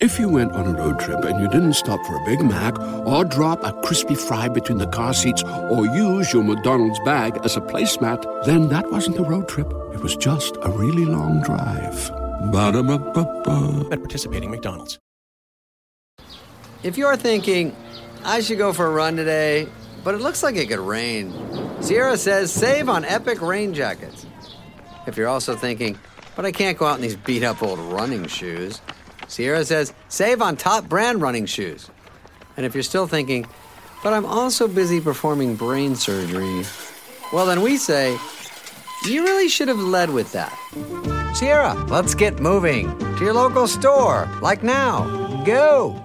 If you went on a road trip and you didn't stop for a Big Mac or drop a crispy fry between the car seats or use your McDonald's bag as a placemat, then that wasn't a road trip. It was just a really long drive. Ba-da-ba-ba-ba. at participating McDonald's. If you're thinking, I should go for a run today, but it looks like it could rain, Sierra says save on epic rain jackets. If you're also thinking, but I can't go out in these beat up old running shoes, Sierra says save on top brand running shoes. And if you're still thinking, but I'm also busy performing brain surgery, well, then we say, you really should have led with that. Sierra, let's get moving to your local store, like now. Go!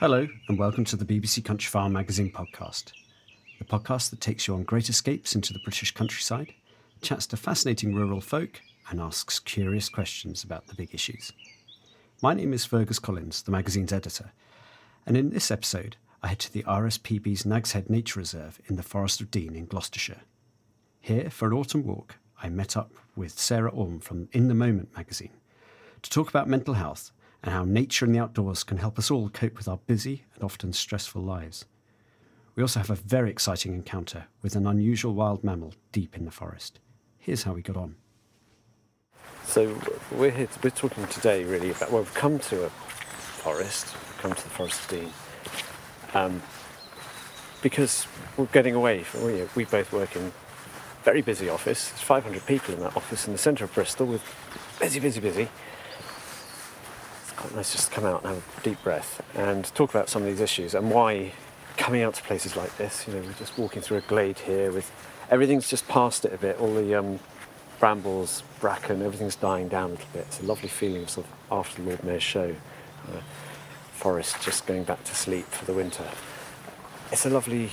Hello, and welcome to the BBC Countryfile Magazine podcast, the podcast that takes you on great escapes into the British countryside, chats to fascinating rural folk, and asks curious questions about the big issues. My name is Fergus Collins, the magazine's editor, and in this episode, I head to the RSPB's Nags Head Nature Reserve in the Forest of Dean in Gloucestershire. Here, for an autumn walk, I met up with Sarah Orme from In the Moment magazine to talk about mental health and how nature and the outdoors can help us all cope with our busy and often stressful lives. We also have a very exciting encounter with an unusual wild mammal deep in the forest. Here's how we got on. So we're here. We're talking today really about. Well, we've come to a forest. We've come to the Forest of Dean, um, because we're getting away. From, we, we both work in a very busy office. There's 500 people in that office in the centre of Bristol. With busy, busy, busy. It's quite nice just to come out and have a deep breath and talk about some of these issues and why coming out to places like this. You know, we're just walking through a glade here with everything's just past it a bit. All the um, brambles, bracken, everything's dying down a little bit. It's a lovely feeling, sort of after the Lord Mayor's show. Uh, forest just going back to sleep for the winter. It's a lovely.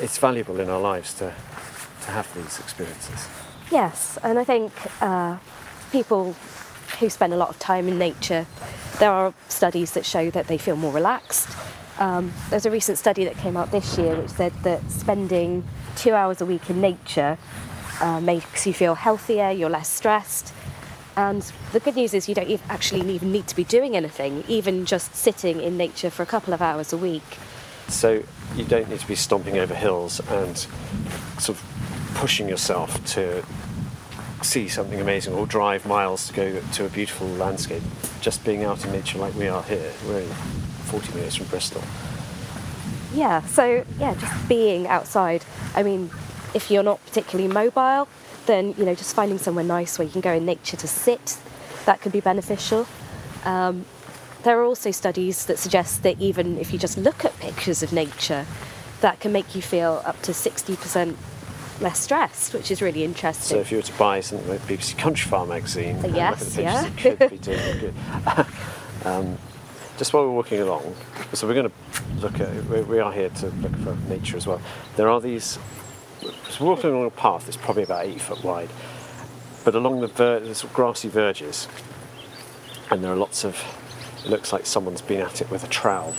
It's valuable in our lives to to have these experiences. Yes, and I think uh, people who spend a lot of time in nature, there are studies that show that they feel more relaxed. Um, there's a recent study that came out this year which said that spending two hours a week in nature uh, makes you feel healthier, you're less stressed. And the good news is you don't actually even need to be doing anything, even just sitting in nature for a couple of hours a week. So you don't need to be stomping over hills and sort of pushing yourself to see something amazing or drive miles to go to a beautiful landscape. Just being out in nature like we are here, in 40 minutes from Bristol. Yeah, so yeah, just being outside. I mean, if you're not particularly mobile, then you know just finding somewhere nice where you can go in nature to sit, that could be beneficial. Um, there are also studies that suggest that even if you just look at pictures of nature, that can make you feel up to 60% less stressed, which is really interesting. So if you were to buy something like BBC Countryfile magazine, and look at Yes, the yeah. pictures, it could be doing good. um, just while we're walking along, so we're going to look at. We, are here to look for nature as well. There are these. So we're walking along a path that's probably about eight foot wide, but along the ver- the sort of grassy verges, and there are lots of. It looks like someone's been at it with a trowel,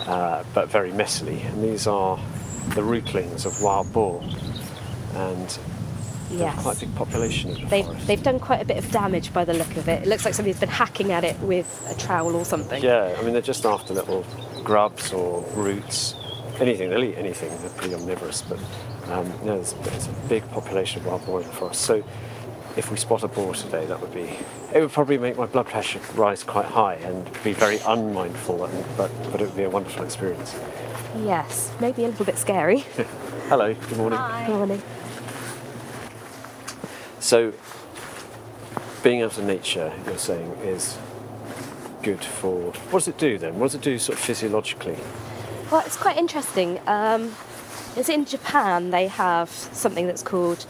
uh, but very messily. And these are the rootlings of wild boar, and Yes. quite a big population in the They've, forest. they've done quite a bit of damage by the look of it. It looks like somebody's been hacking at it with a trowel or something. Yeah, I mean they're just after little grubs or roots, anything. They'll eat anything. They're pretty omnivorous, but Um, you know, there's, there's a big population of wild boar in the forest. So if we spot a boar today, that would be, it would probably make my blood pressure rise quite high and be very unmindful, and, but, but it would be a wonderful experience. Yes, maybe a little bit scary. Hello, good morning. Good Morning. So, being out in nature, you're saying, is good for. What does it do then? What does it do sort of physiologically? Well, it's quite interesting. Um, it's in Japan. They have something that's called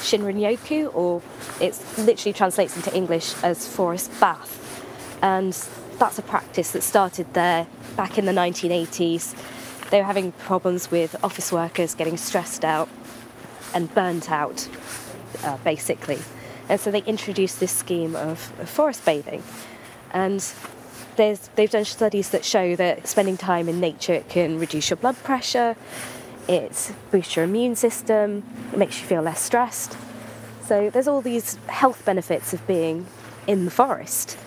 Shinrin-yoku, or it literally translates into English as forest bath, and that's a practice that started there back in the 1980s. They were having problems with office workers getting stressed out and burnt out, uh, basically, and so they introduced this scheme of, forest bathing, and there's, they've done studies that show that spending time in nature can reduce your blood pressure, it boosts your immune system, it makes you feel less stressed. So there's all these health benefits of being in the forest.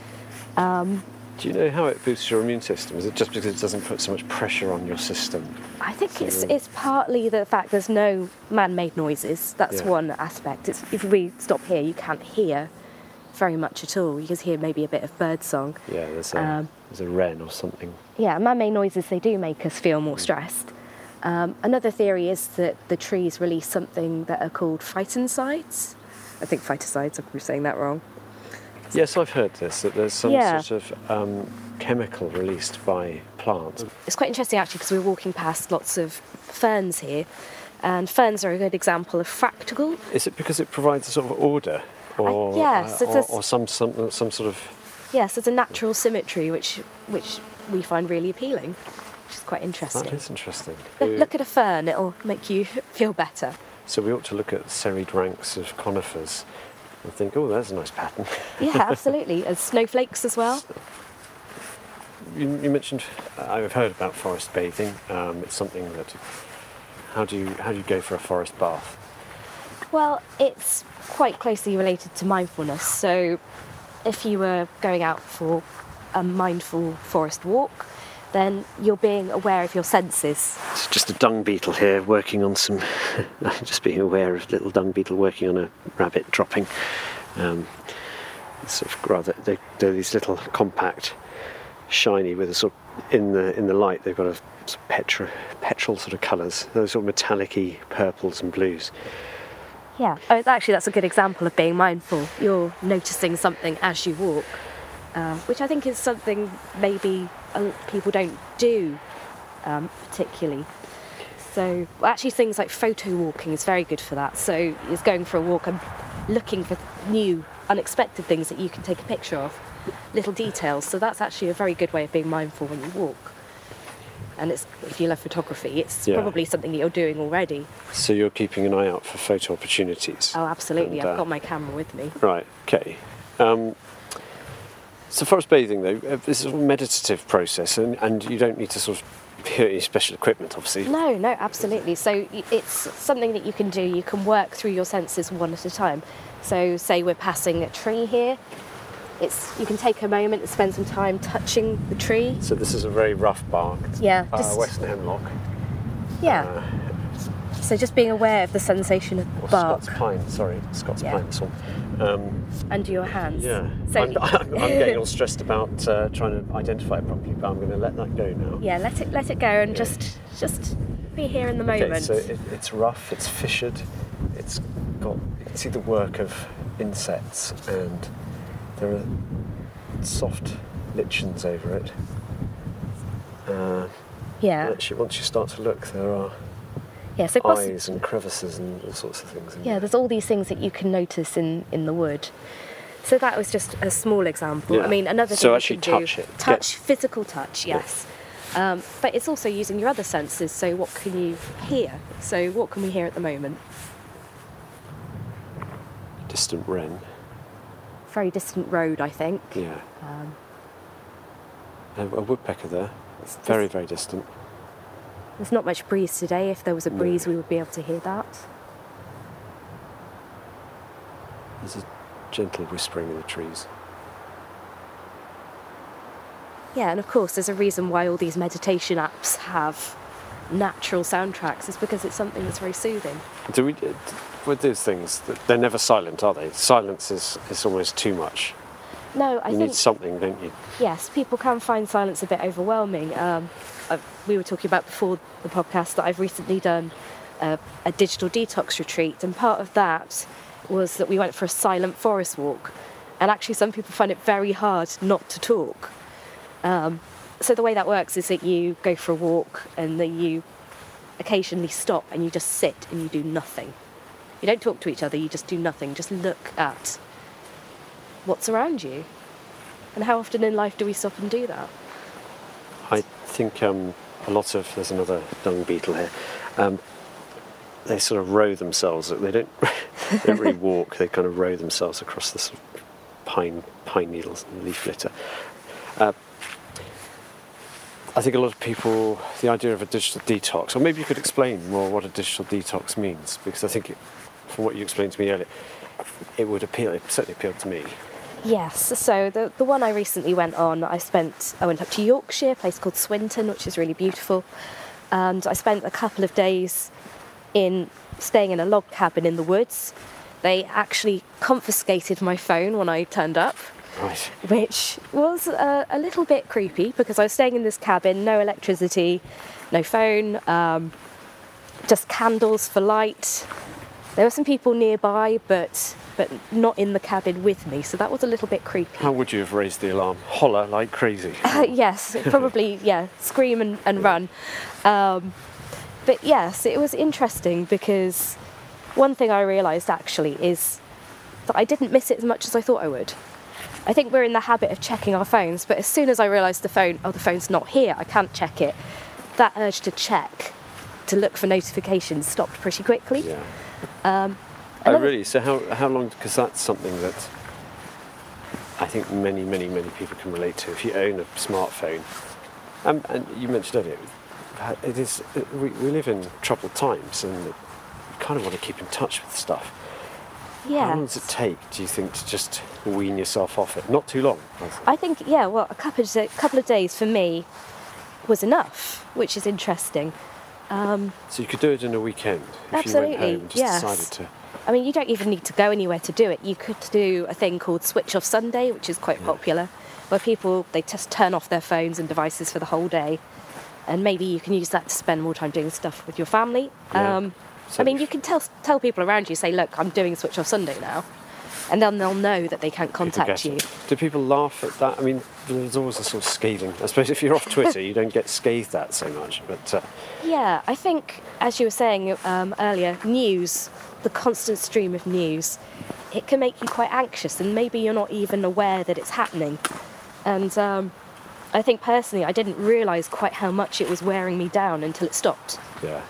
Do you know how it boosts your immune system? Is it just because it doesn't put so much pressure on your system? I think it's it's partly the fact there's no man-made noises. That's Yeah. one aspect. It's, if we stop here, you can't hear very much at all. You can hear maybe a bit of bird song. Yeah, there's a, Um, there's a wren or something. Yeah, man-made noises they do make us feel more stressed. Um, another theory is that the trees release something that are called phytoncides. I think phytocides. I'm saying that wrong. Yes, I've heard this, that there's some Yeah. sort of um, chemical released by plants. It's quite interesting actually because we're walking past lots of ferns here, and ferns are a good example of fractal. Is it because it provides a sort of order? Or, yes, uh, or, a or some, some, some sort of. Yes, there's a natural symmetry which which we find really appealing, which is quite interesting. That is interesting. Look, look at a fern; it'll make you feel better. So we ought to look at serried ranks of conifers and think, oh, that's a nice pattern. Yeah, absolutely. As snowflakes as well. You, you mentioned, I've heard about forest bathing. Um, it's something that. How do you how do you go for a forest bath? Well, it's quite closely related to mindfulness. So, if you were going out for a mindful forest walk, then you're being aware of your senses. It's just a dung beetle here working on some. just being aware of little dung beetle working on a rabbit dropping. Um, sort of rather they, they're these little compact, shiny with a sort of in the in the light they've got a sort of petra, petrol sort of colours. Those sort of metallic-y purples and blues. Yeah. Oh, actually, that's a good example of being mindful. You're noticing something as you walk, uh, which I think is something maybe people don't do um, particularly. So, actually, things like photo walking is very good for that. So, it's going for a walk and looking for new, unexpected things that you can take a picture of, little details. So, that's actually a very good way of being mindful when you walk. And it's if you love photography, it's Yeah. probably something that you're doing already. So you're keeping an eye out for photo opportunities. Oh, absolutely. And, I've uh, got my camera with me. Right. Okay. Um, so forest bathing, though, uh, this is a meditative process, and, and you don't need to sort of put any special equipment, obviously. No, no, absolutely. So it's something that you can do. You can work through your senses one at a time. So, say we're passing a tree here. It's you can take a moment and spend some time touching the tree. So this is a very rough bark. Yeah, uh, just- western hemlock, Yeah. so just being aware of the sensation of bark Scots pine. Sorry, Scots Yeah. pine. One. Um, under your hands. yeah. So I'm, I'm, I'm getting all stressed about uh, trying to identify it properly, but I'm going to let that go now. yeah, let it let it go and Yeah. just just be here in the Okay, moment. so it, it's rough, it's fissured, it's got, you can see the work of insects, and there are soft lichens over it. Uh, yeah. Actually, once you start to look, there are Yeah. So poss- eyes and crevices and all sorts of things. Yeah, there. there's all these things that you can notice in, in the wood. So that was just a small example. Yeah. I mean, another So thing actually you can touch do, it. touch, physical touch, yes. Um, but it's also using your other senses. So what can you hear? So what can we hear at the moment? Distant wren. Very distant road, I think. Yeah. Um, A, a woodpecker there. it's Very, very distant. There's not much breeze today. If there was a breeze, we would be able to hear that. There's a gentle whispering in the trees. Yeah, and of course, there's a reason why all these meditation apps have natural soundtracks is because it's something that's very soothing. Do we, with these things, they're never silent, are they? Silence is, is almost too much. No, I You think need something, don't you? yes, people can find silence a bit overwhelming. Um, I, we were talking about before the podcast that I've recently done a, a digital detox retreat, and part of that was that we went for a silent forest walk. And actually, some people find it very hard not to talk. Um, so the way that works is that you go for a walk and then you occasionally stop and you just sit and you do nothing. You don't talk to each other, you just do nothing. Just look at what's around you. And how often in life do we stop and do that? I think um, a lot of there's another dung beetle here. Um, they sort of row themselves. They don't. they don't really walk. They kind of row themselves across the sort of pine pine needles and leaf litter. Uh, I think a lot of people, the idea of a digital detox, or maybe you could explain more what a digital detox means, because I think, it, from what you explained to me earlier, it would appeal. It certainly appealed to me. Yes, so the, the one I recently went on, I spent, I went up to Yorkshire, a place called Swinton, which is really beautiful. And I spent a couple of days in staying in a log cabin in the woods. They actually confiscated my phone when I turned up, which was a, a little bit creepy because I was staying in this cabin, no electricity, no phone, um, just candles for light. There were some people nearby, but but not in the cabin with me, so that was a little bit creepy. How would you have raised the alarm? Holler like crazy. Uh, yes, probably, yeah, scream and, and run. Um, but yes, it was interesting because one thing I realised actually is that I didn't miss it as much as I thought I would. I think we're in the habit of checking our phones, but as soon as I realised the phone, oh, the phone's not here, I can't check it, that urge to check, to look for notifications stopped pretty quickly. Yeah. Um, Oh, really? So how how long? Because that's something that I think many, many, many people can relate to. If you own a smartphone, um, and you mentioned earlier, it is we, we live in troubled times, and you kind of want to keep in touch with stuff. Yeah. How long does it take? Do you think to just wean yourself off it? Not too long. I think. I think, yeah, well, a couple of, da- couple of days for me was enough, which is interesting. Um, So you could do it in a weekend if you Absolutely, went home and just yes. decided to. I mean, you don't even need to go anywhere to do it. You could do a thing called Switch Off Sunday, which is quite popular, where people they just turn off their phones and devices for the whole day, and maybe you can use that to spend more time doing stuff with your family. Yeah. Um, I mean, you can tell tell people around you, say, "Look, I'm doing Switch Off Sunday now," and then they'll know that they can't contact you. Do people laugh at that? I mean, there's always a sort of scathing. I suppose if you're off Twitter, you don't get scathed at so much. But uh, Yeah, I think, as you were saying um, earlier, news, the constant stream of news, it can make you quite anxious, and maybe you're not even aware that it's happening. And um, I think personally, I didn't realise quite how much it was wearing me down until it stopped. yeah,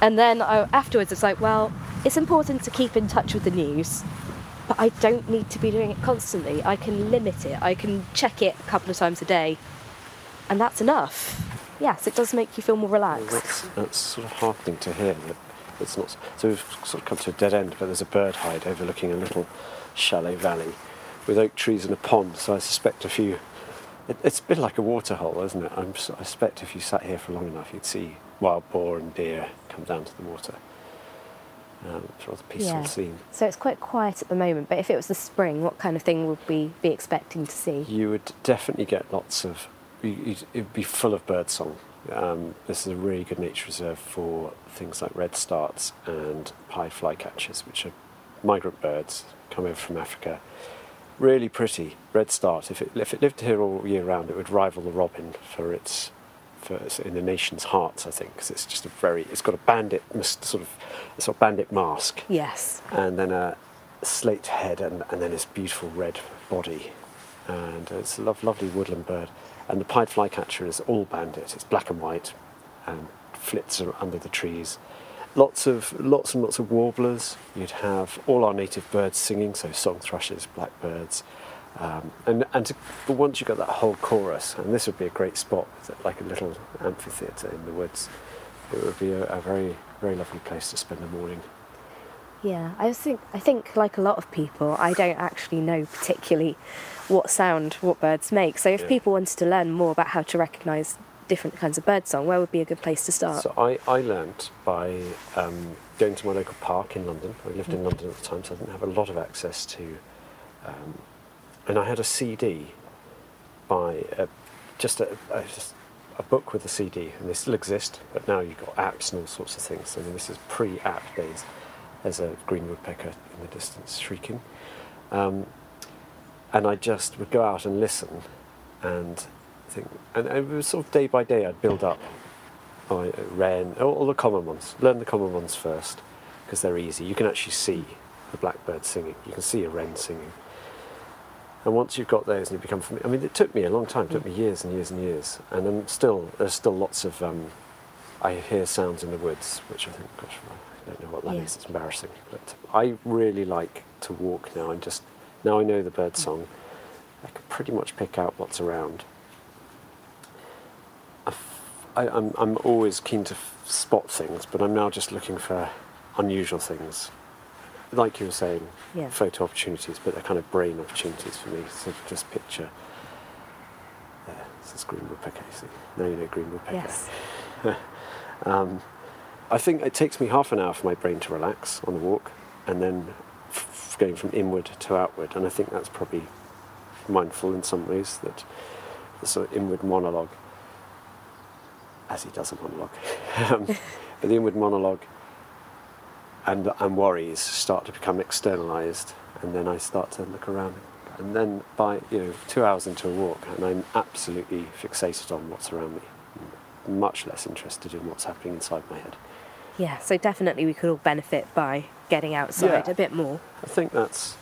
And then I, afterwards, it's like, well, it's important to keep in touch with the news, but I don't need to be doing it constantly. I can limit it, I can check it a couple of times a day, and that's enough. Yes, it does make you feel more Well, relaxed. that's, that's sort of heartening to hear it's not. So we've sort of come to a dead end, but there's a bird hide overlooking a little shallow valley with oak trees and a pond. So I suspect if you, it, it's a bit like a waterhole, isn't it? I'm, I suspect if you sat here for long enough, you'd see wild boar and deer come down to the water. Um, it's a rather peaceful Yeah. scene. So it's quite quiet at the moment, but if it was the spring, what kind of thing would we be expecting to see? You would definitely get lots of. It'd be full of bird song. Um, this is a really good nature reserve for things like red starts and pied flycatchers, which are migrant birds come over from Africa. Really pretty red start. If it if it lived here all year round, it would rival the robin for its for in the nation's hearts. I think because it's just a very. It's got a bandit sort of a sort of bandit mask Yes. and then a slate head and, and then this beautiful red body. And it's a lov- lovely woodland bird. And the pied flycatcher is all bandit. It's black and white and flits under the trees. Lots of lots and lots of warblers. You'd have all our native birds singing, so song thrushes, blackbirds. Um, and and to, but once you got that whole chorus, and this would be a great spot, like a little amphitheatre in the woods. It would be a, a very very lovely place to spend the morning. Yeah, I think I think like a lot of people, I don't actually know particularly what sound what birds make. So if Yeah. people wanted to learn more about how to recognise different kinds of birdsong, where would be a good place to start? So I, I learnt by um, going to my local park in London. I lived in London at the time, so I didn't have a lot of access to. Um, and I had a CD by a, just a, a, a book with a CD, and they still exist, but now you've got apps and all sorts of things. I mean, this is pre-app days. There's a green woodpecker in the distance shrieking. Um, and I just would go out and listen and think, and, it was sort of day by day I'd build up my uh, wren, all, all the common ones. Learn the common ones first because they're easy. You can actually see the blackbird singing. You can see a wren singing. And once you've got those and you become familiar, I mean, it took me a long time. It took me years and years and years. And I'm still, there's still lots of, um, I hear sounds in the woods, which I think, gosh, I don't know what that Yeah. It's embarrassing. But I really like to walk now and just, now I know the bird song, I can pretty much pick out what's around. I am I'm always keen to f- spot things, but I'm now just looking for unusual things. Like you were saying, Yeah. photo opportunities, but they're kind of brain opportunities for me. So just picture. There, this is green woodpecker. You see, now you know green woodpecker. Yes. Um, I think it takes me half an hour for my brain to relax on the walk, and then f- going from inward to outward. And I think that's probably mindful in some ways that the sort of inward monologue, as he does a monologue, um, but the inward monologue and, and worries start to become externalized, and then I start to look around. And then by you know two hours into a walk, and I'm absolutely fixated on what's around me, much less interested in what's happening inside my head. Yeah, so definitely we could all benefit by getting outside Yeah. a bit more. I think that's.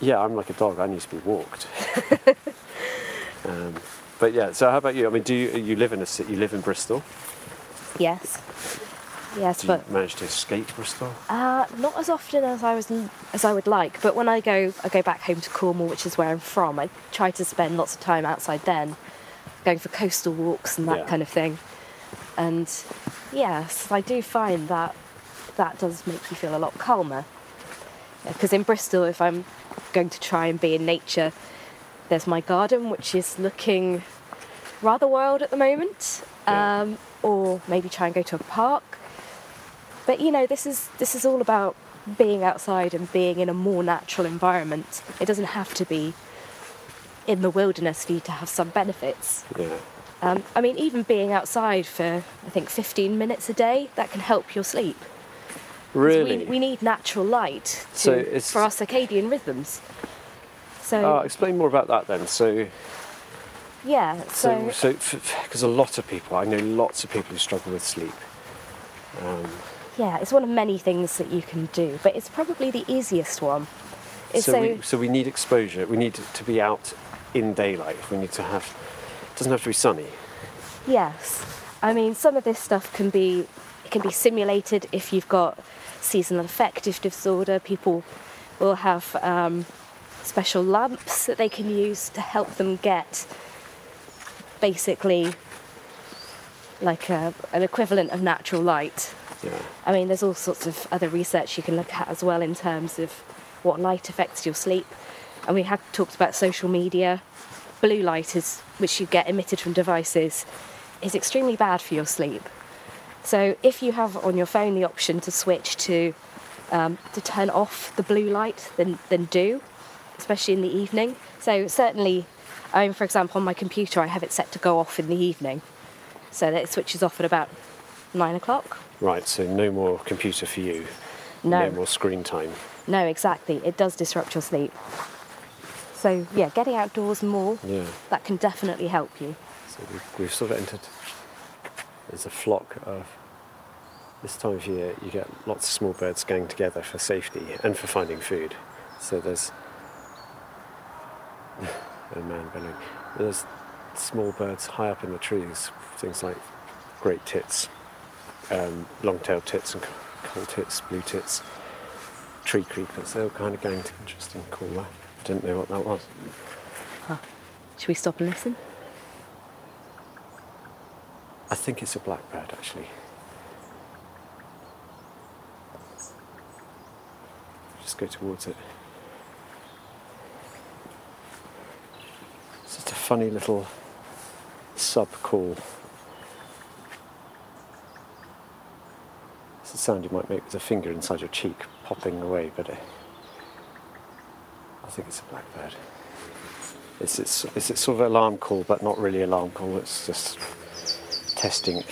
Yeah, I'm like a dog. I need to be walked. um, but yeah, so how about you? I mean, do you, you live in a city? You live in Bristol. Yes. Yes, Do but you manage to escape Bristol? Uh, not as often as I was as I would like, but when I go, I go back home to Cornwall, which is where I'm from. I try to spend lots of time outside then, going for coastal walks and that Yeah. kind of thing. And yes, I do find that that does make you feel a lot calmer. Because in Bristol, if I'm going to try and be in nature, there's my garden, which is looking rather wild at the moment. Yeah. Um, or maybe try and go to a park. But you know, this is this is all about being outside and being in a more natural environment. It doesn't have to be in the wilderness for you to have some benefits. Yeah. Um, I mean, even being outside for I think 15 minutes a day that can help your sleep. Really? we, we need natural light to, So for our circadian rhythms. So Uh, explain more about that then. So, yeah, so, so, so, because a lot of people, I know lots of people who struggle with sleep. Um, yeah, it's one of many things that you can do, but it's probably the easiest one. It's so, we, so we need exposure. We need to be out in daylight. We need to have. It doesn't have to be sunny. Yes, I mean some of this stuff can be it can be simulated if you've got seasonal affective disorder. People will have um, special lamps that they can use to help them get basically like a, an equivalent of natural light. Yeah. I mean, there's all sorts of other research you can look at as well in terms of what light affects your sleep. And we have talked about social media. Blue light is, which you get emitted from devices, is extremely bad for your sleep. So if you have on your phone the option to switch to um, to turn off the blue light, then then do, especially in the evening. So certainly, I mean, for example, on my computer, I have it set to go off in the evening, so that it switches off at about nine o'clock. Right. So no more computer for you. No. No more screen time. No, exactly. It does disrupt your sleep. So yeah, getting outdoors more, Yeah. that can definitely help you. So we've, we've sort of entered. There's a flock of. This time of year, you get lots of small birds going together for safety and for finding food. So there's. a man, bellowing. There's small birds high up in the trees, things like great tits, um, long-tailed tits and coal tits, blue tits, tree creepers. They all kind of going to- Interesting. That. I didn't know what that was. Should we stop and listen? I think it's a blackbird actually. Just go towards it. It's just a funny little sub call. It's a sound you might make with a finger inside your cheek popping away, but uh, I think it's a blackbird. It's, it's, it's a sort of alarm call, but not really alarm call. It's just testing.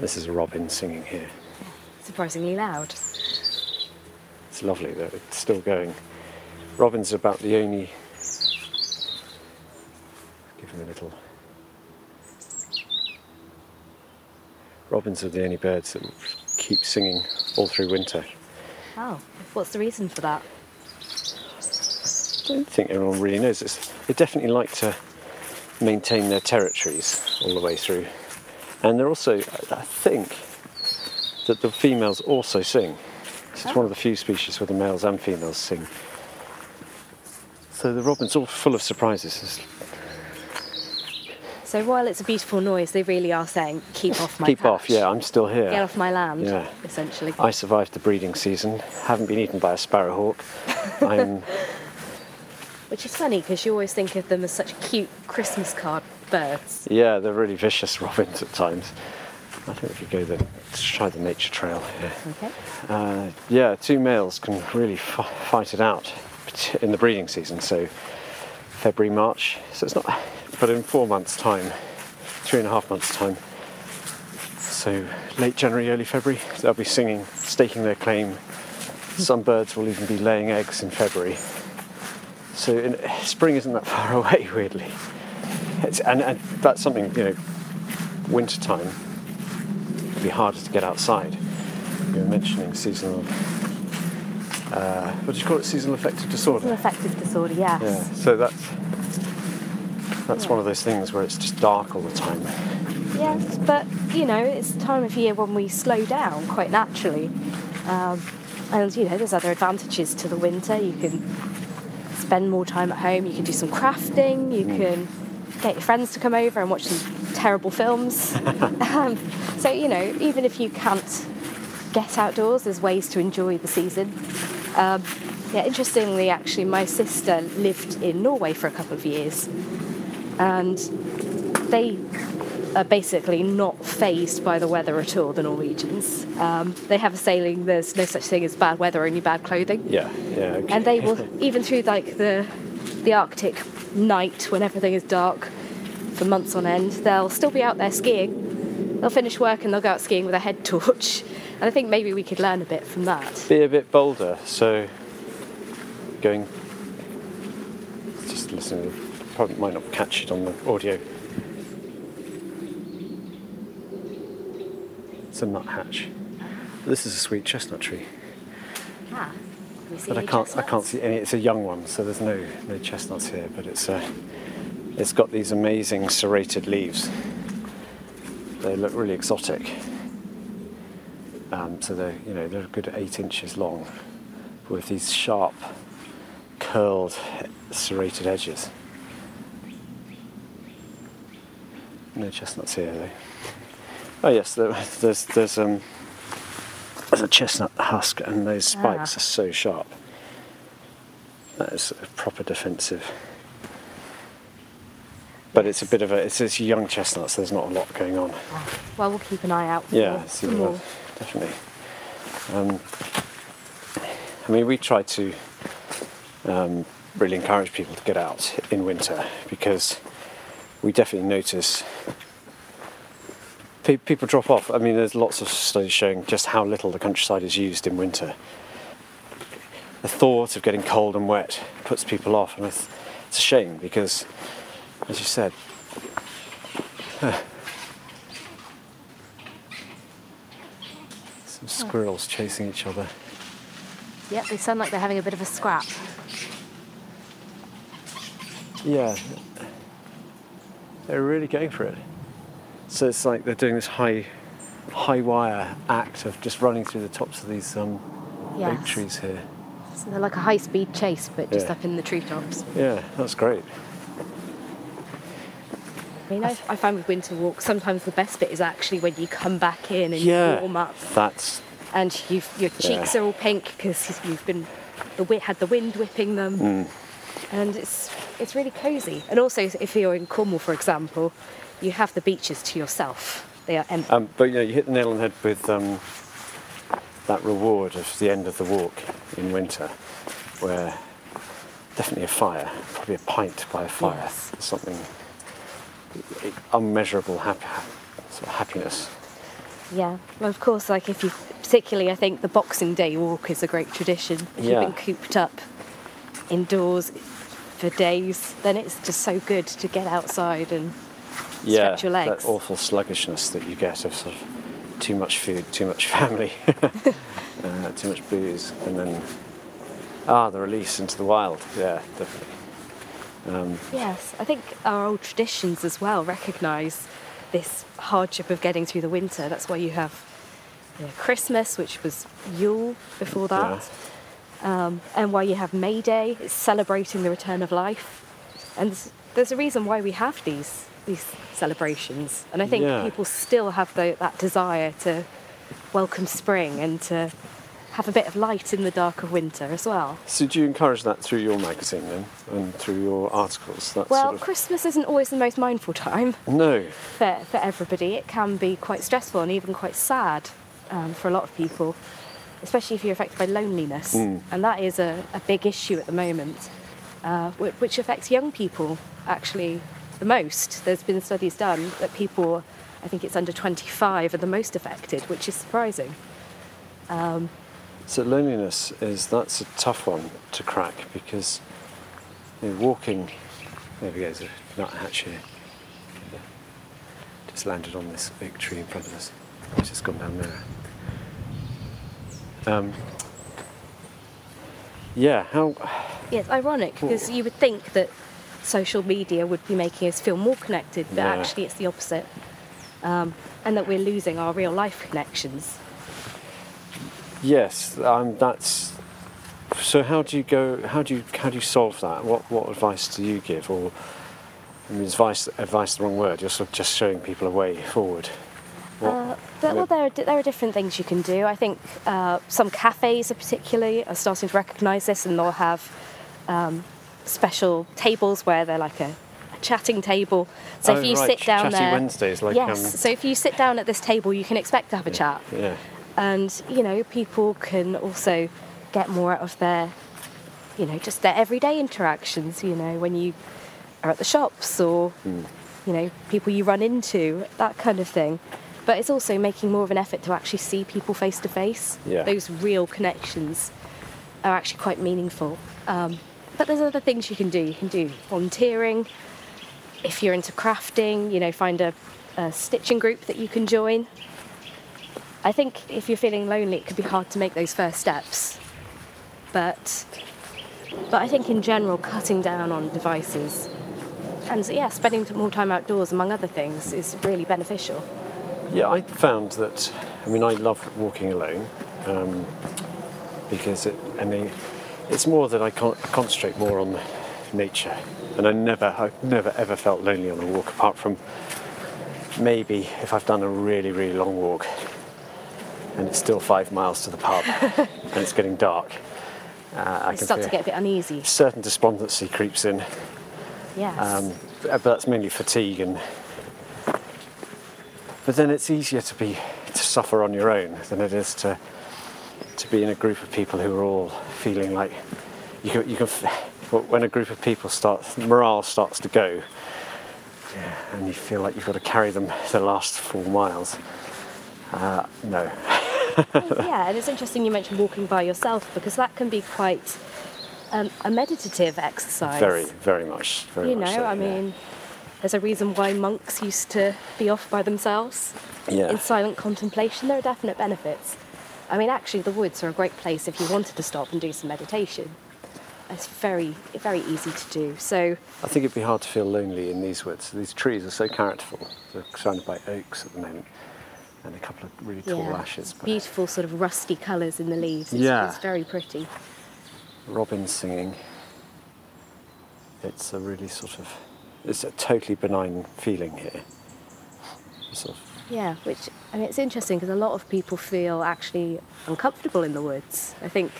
This is a robin singing here. Surprisingly loud. It's lovely though, it's still going. Robins are about the only. Give him a little. Robins are the only birds that keep singing all through winter. Oh, what's the reason for that? I don't think everyone really knows this. They definitely like to maintain their territories all the way through. And they're also, I think, that the females also sing. It's one of the few species where the males and females sing. So the robin's all full of surprises. It's- So while it's a beautiful noise, they really are saying, keep off my Keep patch. off, yeah, I'm still here. Get off my land, Yeah. essentially. I survived the breeding season, haven't been eaten by a sparrowhawk. I'm, Which is funny because you always think of them as such cute Christmas card birds. yeah, they're really vicious robins at times. I think if you go the, try the nature trail here. Okay. Uh, yeah, two males can really f- fight it out in the breeding season. So February, March. So it's not, but in four months' time, three and a half months' time. So late January, early February, they'll be singing, staking their claim. Some birds will even be laying eggs in February. So in, spring isn't that far away, weirdly. It's, and, and that's something you know. Winter time it'd be harder to get outside. You were mentioning seasonal. Uh, what do you call it? Seasonal affective disorder. Seasonal affective disorder, yes. Yeah. So that's that's one of those things where it's just dark all the time. Yes, but you know, it's a time of year when we slow down quite naturally. Um, and you know, there's other advantages to the winter. You can spend more time at home, you can do some crafting, you can get your friends to come over and watch some terrible films. um, so, you know, even if you can't get outdoors, there's ways to enjoy the season. Um, yeah, interestingly, actually, my sister lived in Norway for a couple of years, and they are basically not fazed by the weather at all, the Norwegians. Um, they have a saying, there's no such thing as bad weather, only bad clothing. Yeah. Yeah. Okay. And they will, even through like the, the Arctic night when everything is dark for months on end, they'll still be out there skiing. They'll finish work and they'll go out skiing with a head torch. And I think maybe we could learn a bit from that. be a bit bolder. So going. Just listening. Probably might not catch it on the audio. It's a nuthatch. This is a sweet chestnut tree. Ah, But I can't, I can't see any. It's a young one, so there's no no chestnuts here. But it's uh, it's got these amazing serrated leaves. They look really exotic. Um, so they're you know they're a good eight inches long, with these sharp, curled, serrated edges. No chestnuts here though. Oh yes, there, there's there's um there's a chestnut husk, and those spikes Ah. are so sharp. That is a proper defensive. But it's a bit of a it's it's young chestnuts. So there's not a lot going on. Well, we'll keep an eye out for, Yeah, see for what- more. definitely. Um, I mean, we try to um, really encourage people to get out in winter because we definitely notice pe- people drop off. I mean, there's lots of studies showing just how little the countryside is used in winter. The thought of getting cold and wet puts people off, and it's, it's a shame because, as you said, some hmm. squirrels chasing each other. Yep, they sound like they're having a bit of a scrap. Yeah, they're really going for it. So it's like they're doing this high, high wire act of just running through the tops of these um, oak trees here. So they're like a high speed chase, but just Yeah. up in the treetops. Yeah, that's great. I mean, I, I find with winter walks, sometimes the best bit is actually when you come back in and Yeah, you warm up that's and you've, your cheeks Yeah. are all pink because you've been the wi- had the wind whipping them. Mm. And it's it's really cosy. And also, if you're in Cornwall, for example, you have the beaches to yourself. They are empty. Um, but you know, you hit the nail on the head with um, that reward of the end of the walk in winter, where definitely a fire, probably a pint by a fire, Yes. something unmeasurable sort of happiness. Yeah, well, of course, like if you, particularly, I think the Boxing Day walk is a great tradition. If Yeah. you've been cooped up indoors for days, then it's just so good to get outside and Yeah, stretch your legs. that awful sluggishness that you get of sort of too much food, too much family, uh, too much booze, and then ah, the release into the wild. Yeah, definitely. Um, Yes, I think our old traditions as well recognise this hardship of getting through the winter. That's why you have you know, Christmas, which was Yule before that, um, and why you have May Day. It's celebrating the return of life, and there's, there's a reason why we have these these celebrations. And I think Yeah. people still have the, that desire to welcome spring and to have a bit of light in the dark of winter as well. So do you encourage that through your magazine then, and through your articles? That Well, sort of Christmas isn't always the most mindful time. no, for, for everybody. It can be quite stressful and even quite sad um, for a lot of people, especially if you're affected by loneliness. Mm. And that is a, a big issue at the moment, uh, which, which affects young people actually the most. There's been studies done that people, I think it's under 25, are the most affected, which is surprising. So loneliness is that's a tough one to crack because you know, walking. There we go. There's a nuthatch here. Just landed on this big tree in front of us. It's just gone down there. Um, yeah. How? Yeah, it's ironic because you would think that social media would be making us feel more connected, but Yeah. actually it's the opposite. Um, and that we're losing our real life connections. Yes. Um, that's. So how do you go? How do you how do you solve that? What what advice do you give? Or I mean, is advice advice the wrong word? You're sort of just showing people a way forward. What- Uh, but, well, there are, there are different things you can do. I think uh, some cafes are particularly are starting to recognise this, and they'll have um, special tables where they're like a, a chatting table. So Oh, if you right, sit down chatty there, Wednesdays, like, yes. um, so if you sit down at this table, you can expect to have a chat, yeah. and you know people can also get more out of their, you know, just their everyday interactions. You know, when you are at the shops or Hmm. you know, people you run into, that kind of thing. But it's also making more of an effort to actually see people face to face. Those real connections are actually quite meaningful. Um, but there's other things you can do. You can do volunteering. If you're into crafting, you know, find a, a stitching group that you can join. I think if you're feeling lonely, it could be hard to make those first steps. But, but I think in general, cutting down on devices and yeah, spending more time outdoors, among other things, is really beneficial. Yeah, I found that. I mean, I love walking alone um, because it. I mean, it's more that I con- concentrate more on nature, and I never, I've never ever felt lonely on a walk apart from maybe if I've done a really, really long walk, and it's still five miles to the pub, and it's getting dark. Uh, I can start to get a bit uneasy. certain despondency creeps in. Yes. Um, but that's mainly fatigue and. But then it's easier to be to suffer on your own than it is to to be in a group of people who are all feeling like you can you can when a group of people starts morale starts to go and you feel like you've got to carry them the last four miles. Uh, no. yeah, and it's interesting you mentioned walking by yourself because that can be quite um, a meditative exercise. Very, very much. Very you much know, so, I yeah. mean, there's a reason why monks used to be off by themselves Yeah. in silent contemplation. There are definite benefits. I mean, actually, the woods are a great place if you wanted to stop and do some meditation. It's very, very easy to do. So, I think it'd be hard to feel lonely in these woods. These trees are so characterful. They're surrounded by oaks at the moment and a couple of really tall yeah, ashes. Beautiful sort of rusty colours in the leaves. It's, Yeah. it's very pretty. robins singing. It's a really sort of, it's a totally benign feeling here. Sort of, Yeah, which I mean, it's interesting because a lot of people feel actually uncomfortable in the woods. I think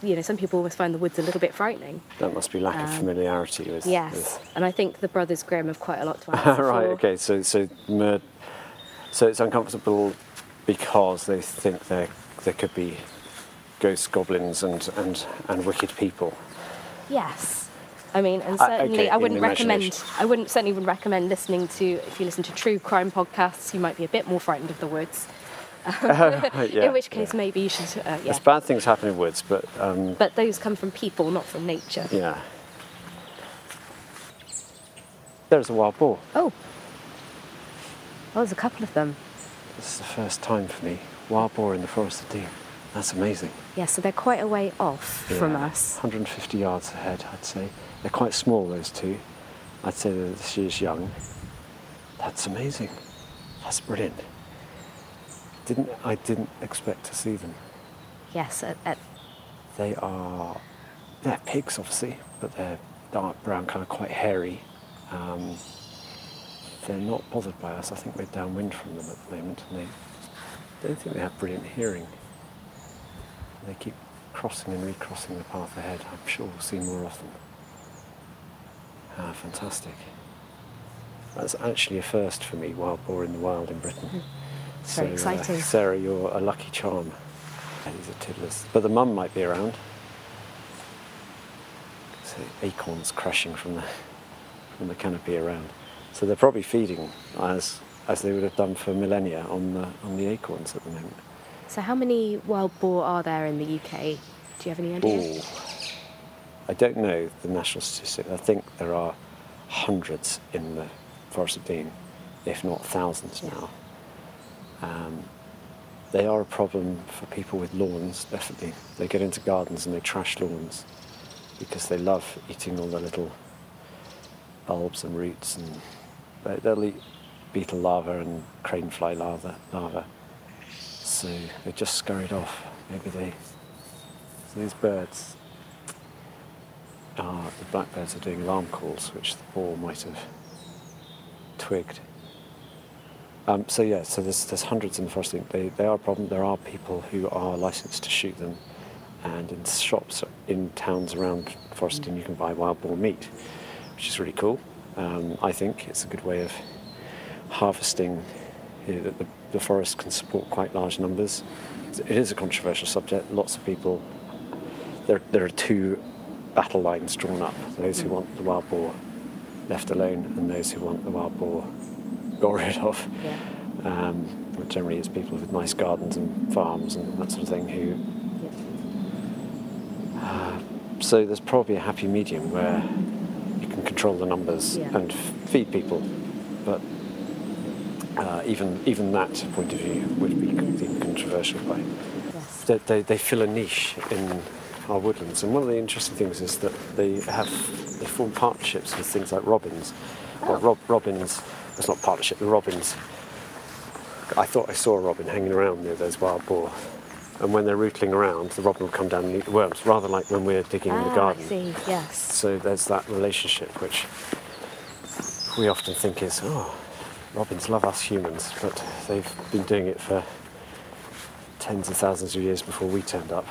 you know, some people always find the woods a little bit frightening. That must be lack of Um, familiarity with. Yes, and I think the Brothers Grimm have quite a lot to with- answer right. for. Okay. So so mur- so it's uncomfortable because they think there there could be ghosts, goblins, and and and wicked people. Yes. I mean, and Uh, certainly okay, I wouldn't recommend. I wouldn't certainly would recommend listening to. If you listen to true crime podcasts, you might be a bit more frightened of the woods. Yeah, in which case, yeah. maybe you should. Uh, yeah. There's bad things happen in woods, but um, But those come from people, not from nature. yeah. There's a wild boar. Oh. Oh, there's a couple of them. This is the first time for me. Wild boar in the Forest of Dean. That's amazing. Yeah, so they're quite a way off from us. 150 yards ahead, I'd say. They're quite small, those two. I'd say that she is young. That's amazing. That's brilliant. Didn't I didn't expect to see them. Yes, at, at, They are they're pigs, obviously, but they're dark brown, kind of quite hairy. Um, they're not bothered by us. I think we're downwind from them at the moment, and they don't think they have brilliant hearing. They keep crossing and recrossing the path ahead. I'm sure we'll see more of them. Ah, fantastic. That's actually a first for me, wild boar in the wild in Britain. Very So, uh, exciting. Sarah, you're a lucky charm. These are tiddlers. But the mum might be around. So acorns crashing from the from the canopy around. So they're probably feeding as as they would have done for millennia on the on the acorns at the moment. so how many wild boar are there in the UK? Do you have any idea? Ooh. I don't know the national statistic. I think there are hundreds in the Forest of Dean, if not thousands now. Um, they are a problem for people with lawns, definitely. They get into gardens and they trash lawns because they love eating all the little bulbs and roots and they, they'll eat beetle larvae and cranefly larva, larva. So they just scurried off. Maybe they these birds the blackbirds are doing alarm calls, which the boar might have twigged. Um, so yeah, so there's there's hundreds in the forest. They they are a problem. There are people who are licensed to shoot them, and in shops in towns around Forest Inn you can buy wild boar meat, which is really cool. Um, I think it's a good way of harvesting. You know, that the, the forest can support quite large numbers. It is a controversial subject. Lots of people there, there are two battle lines drawn up those who want the wild boar left alone and those who want the wild boar got rid of. Yeah. Um, generally is people with nice gardens and farms and that sort of thing who. Uh, so there's probably a happy medium where you can control the numbers Yeah. and f- feed people, but uh, even even that point of view would be controversial by Yes. they, they, they fill a niche in our woodlands. And one of the interesting things is that they have they form partnerships with things like robins. Well, rob, robins, it's not partnership. The robins. I thought I saw a robin hanging around near those wild boar. And when they're rootling around, the robin will come down and eat the worms, rather like when we're digging in the Ah, garden. I see. Yes. So there's that relationship which we often think is, oh, robins love us humans, but they've been doing it for tens of thousands of years before we turned up.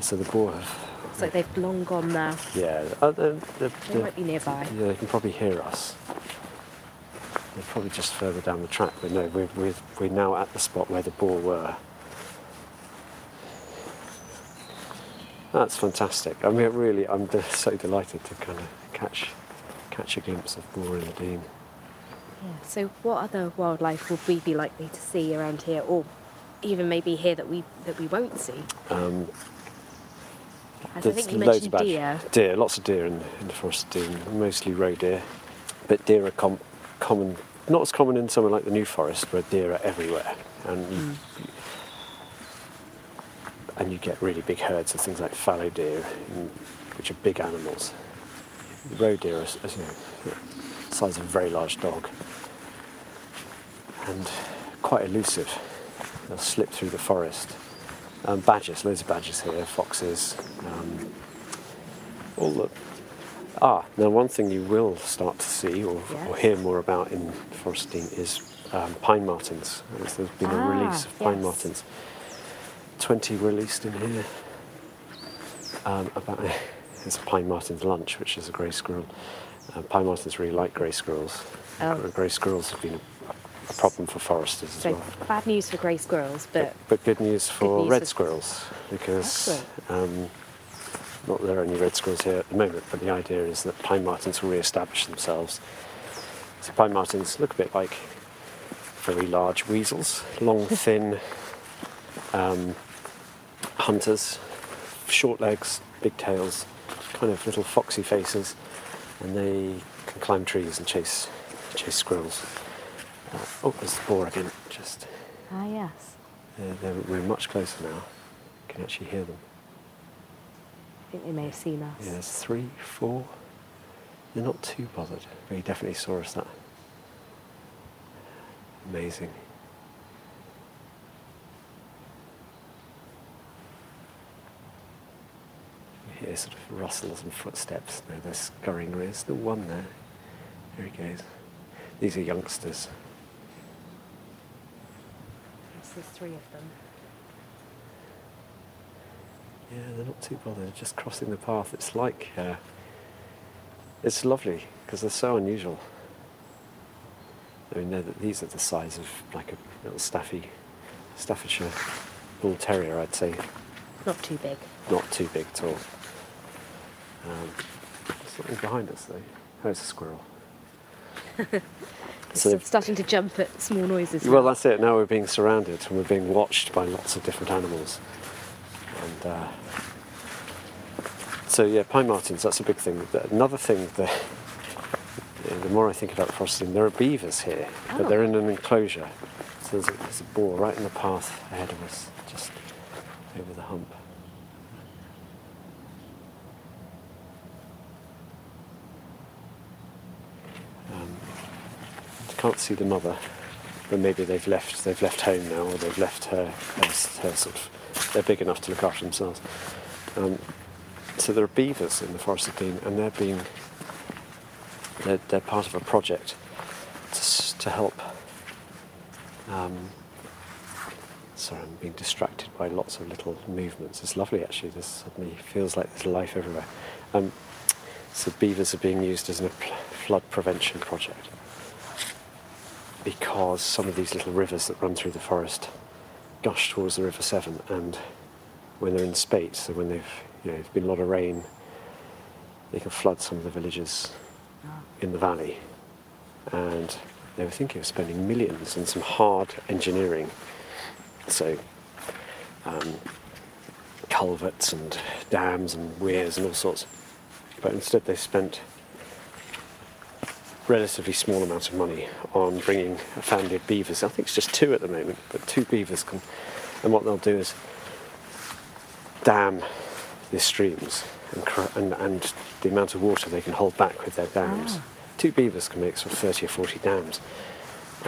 So the boar have, It's like they've long gone now. yeah, uh, they're, they're, They might be nearby. yeah, they can probably hear us. They're probably just further down the track, but no, we're, we're, we're now at the spot where the boar were. That's fantastic. I mean, really, I'm so delighted to kind of catch catch a glimpse of boar in the Dean. Yeah. So, what other wildlife would we be likely to see around here, or even maybe here that we that we won't see? Um, As I there's think you loads mentioned of deer. Deer, lots of deer in, in the forest Dean, mostly roe deer. But deer are com- common, not as common in somewhere like the New Forest, where deer are everywhere. And you, Hmm. and you get really big herds of things like fallow deer, which are big animals. Roe deer are, as you know, the size of a very large dog, and quite elusive. They'll slip through the forest. Um, badgers, loads of badgers here, foxes, um, all the. Ah, now one thing you will start to see or, or hear more about in Forest Dean is um, pine martens. There's been a Ah, release of pine yes. martins. 20 released in here. um, about it's Pine Marten's lunch, which is a grey squirrel. Uh, Pine Martens really like grey squirrels. Oh. Grey squirrels have been a, a problem for foresters as So well. bad news for grey squirrels, but But good news for news red for- squirrels because um, not there are any red squirrels here at the moment, but the idea is that pine martens will re-establish themselves. So pine martens look a bit like very large weasels, long, thin um, hunters, short legs, big tails, kind of little foxy faces, and they can climb trees and chase chase squirrels. Oh, there's the boar again. Just ah yes, they're, they're, we're much closer now. You can actually hear them. I think they may have seen us. Yeah, there's three, four. They're not too bothered, but he definitely saw us. That amazing. You hear sort of rustles and footsteps. There, they're scurrying away. There's still one there. There he goes. These are youngsters. There's three of them. Yeah, they're not too bothered. Just crossing the path. It's like uh, it's lovely because they're so unusual. I mean, they're, these are the size of like a little Staffy, Staffordshire Bull Terrier, I'd say. Not too big. Not too big at all. Um, there's something behind us though. Oh, it's a squirrel. So- starting to jump at small noises. Well, that's it. Now we're being surrounded and we're being watched by lots of different animals. And uh, so, yeah, pine martens, that's a big thing. Another thing that the more I think about foresting, there are beavers here, but Oh. they're in an enclosure. So there's a, there's a boar right in the path ahead of us, just over the hump. Can't see the mother, but maybe they've left. They've left home now, or they've left her. Her, her sort of. They're big enough to look after themselves. Um, so there are beavers in the Forest of Dean, and they're being. They're, they're part of a project to, to help. Um, sorry, I'm being distracted by lots of little movements. It's lovely actually. This suddenly feels like there's life everywhere. Um, so beavers are being used as a flood prevention project because some of these little rivers that run through the forest gush towards the River Severn, and when they're in spate, so when they've you know there's been a lot of rain, they can flood some of the villages in the valley. And they were thinking of spending millions on some hard engineering, so um, culverts and dams and weirs and all sorts. But instead, they spent relatively small amount of money on bringing a family of beavers. I think it's just two at the moment, but two beavers can. And what they'll do is dam the streams and, and, and the amount of water they can hold back with their dams. Ah. Two beavers can make sort of 30 or 40 dams,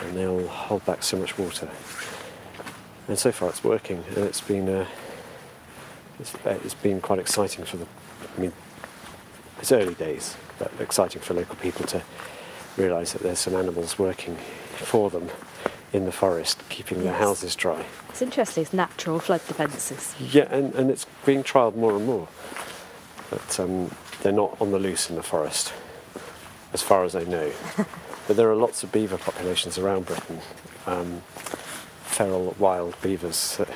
and they'll hold back so much water. And so far, it's working, and it's been uh, it's, uh, it's been quite exciting for the. I mean, it's early days, but exciting for local people to realise that there's some animals working for them in the forest, keeping their houses dry. It's interesting. It's natural flood defences. Yeah, and, and it's being trialled more and more. But um, they're not on the loose in the forest, as far as I know. but there are lots of beaver populations around Britain, um, feral wild beavers that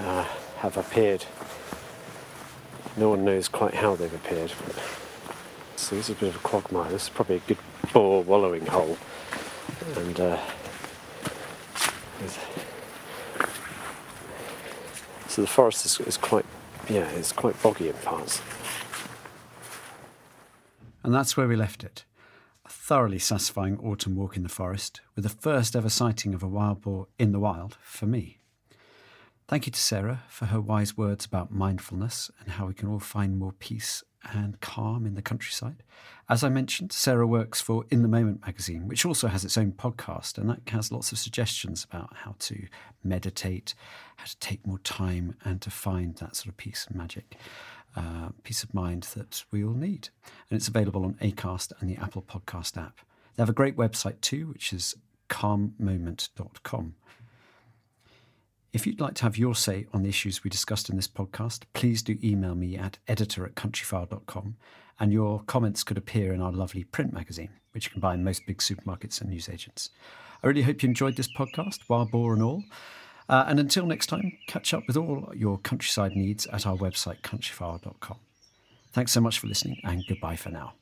uh, have appeared. No one knows quite how they've appeared. But so this is a bit of a quagmire. This is probably a good boar wallowing hole. And uh, so the forest is, is quite, yeah, it's quite boggy in parts. And that's where we left it. A thoroughly satisfying autumn walk in the forest, with the first ever sighting of a wild boar in the wild for me. Thank you to Sarah for her wise words about mindfulness and how we can all find more peace and calm in the countryside. As I mentioned, Sarah works for In the Moment magazine, which also has its own podcast, and that has lots of suggestions about how to meditate, how to take more time, and to find that sort of peace and magic, uh, peace of mind that we all need. And it's available on Acast and the Apple Podcast app. They have a great website too, which is calmmoment.com. If you'd like to have your say on the issues we discussed in this podcast, please do email me at editor at countryfile.com, and your comments could appear in our lovely print magazine, which you can buy in most big supermarkets and newsagents. I really hope you enjoyed this podcast, wild boar and all. Uh, and until next time, catch up with all your countryside needs at our website, countryfile.com. Thanks so much for listening, and goodbye for now.